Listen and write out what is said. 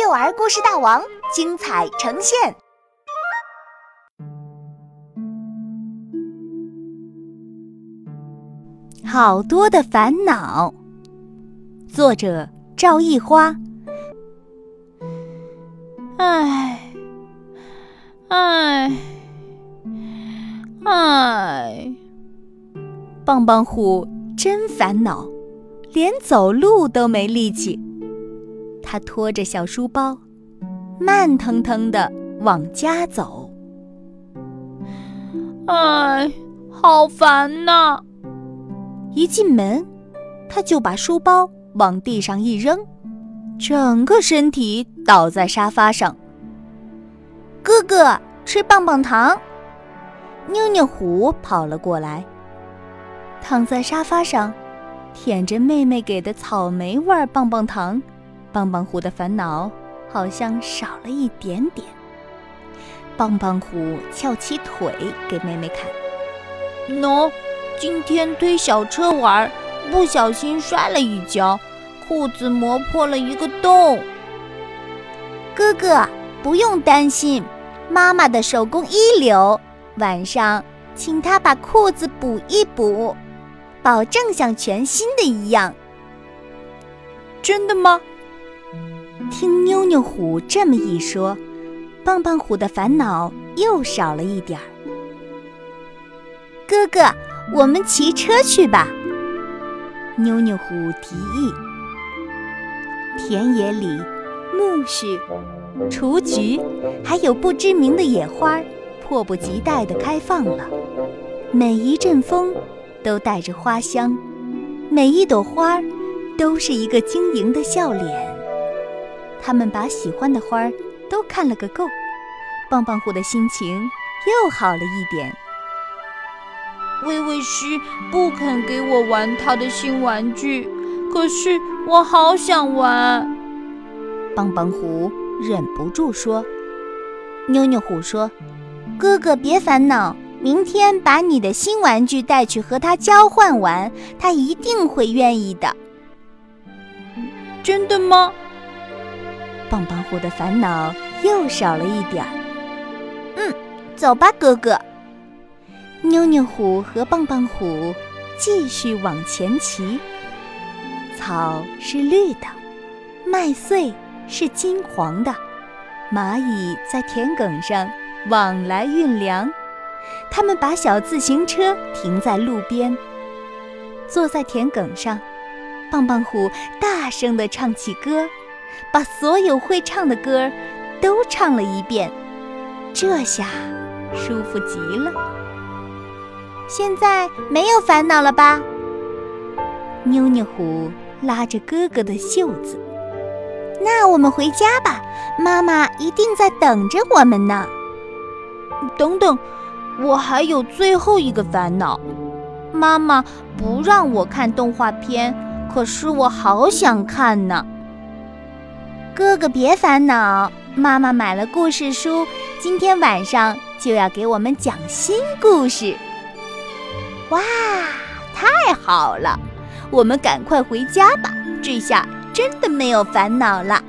幼儿故事大王精彩呈现。好多的烦恼，作者赵一花。唉，唉，唉，棒棒虎真烦恼，连走路都没力气。他拖着小书包，慢腾腾的往家走。唉，好烦呐！一进门，他就把书包往地上一扔，整个身体倒在沙发上。哥哥吃棒棒糖，妞妞虎跑了过来，躺在沙发上，舔着妹妹给的草莓味棒棒糖。棒棒虎的烦恼好像少了一点点。棒棒虎翘起腿给妹妹看：“喏，今天推小车玩，不小心摔了一跤，裤子磨破了一个洞。哥哥不用担心，妈妈的手工一流，晚上请她把裤子补一补，保证像全新的一样。真的吗？”听妞妞虎这么一说，棒棒虎的烦恼又少了一点儿。哥哥，我们骑车去吧。妞妞虎提议。田野里，苜蓿、雏菊，还有不知名的野花，迫不及待地开放了。每一阵风都带着花香，每一朵花都是一个晶莹的笑脸。他们把喜欢的花儿都看了个够，棒棒虎的心情又好了一点。威威狮不肯给我玩他的新玩具，可是我好想玩。棒棒虎忍不住说：“妞妞虎说，哥哥别烦恼，明天把你的新玩具带去和他交换玩，他一定会愿意的。”真的吗？棒棒虎的烦恼又少了一点儿。嗯，走吧，哥哥。妞妞虎和棒棒虎继续往前骑。草是绿的，麦穗是金黄的，蚂蚁在田埂上往来运粮。他们把小自行车停在路边，坐在田埂上，棒棒虎大声地唱起歌。把所有会唱的歌都唱了一遍，这下舒服极了。现在没有烦恼了吧？妞妞虎拉着哥哥的袖子，那我们回家吧，妈妈一定在等着我们呢。等等，我还有最后一个烦恼，妈妈不让我看动画片，可是我好想看呢。哥哥别烦恼，妈妈买了故事书，今天晚上就要给我们讲新故事。哇，太好了！我们赶快回家吧，这下真的没有烦恼了。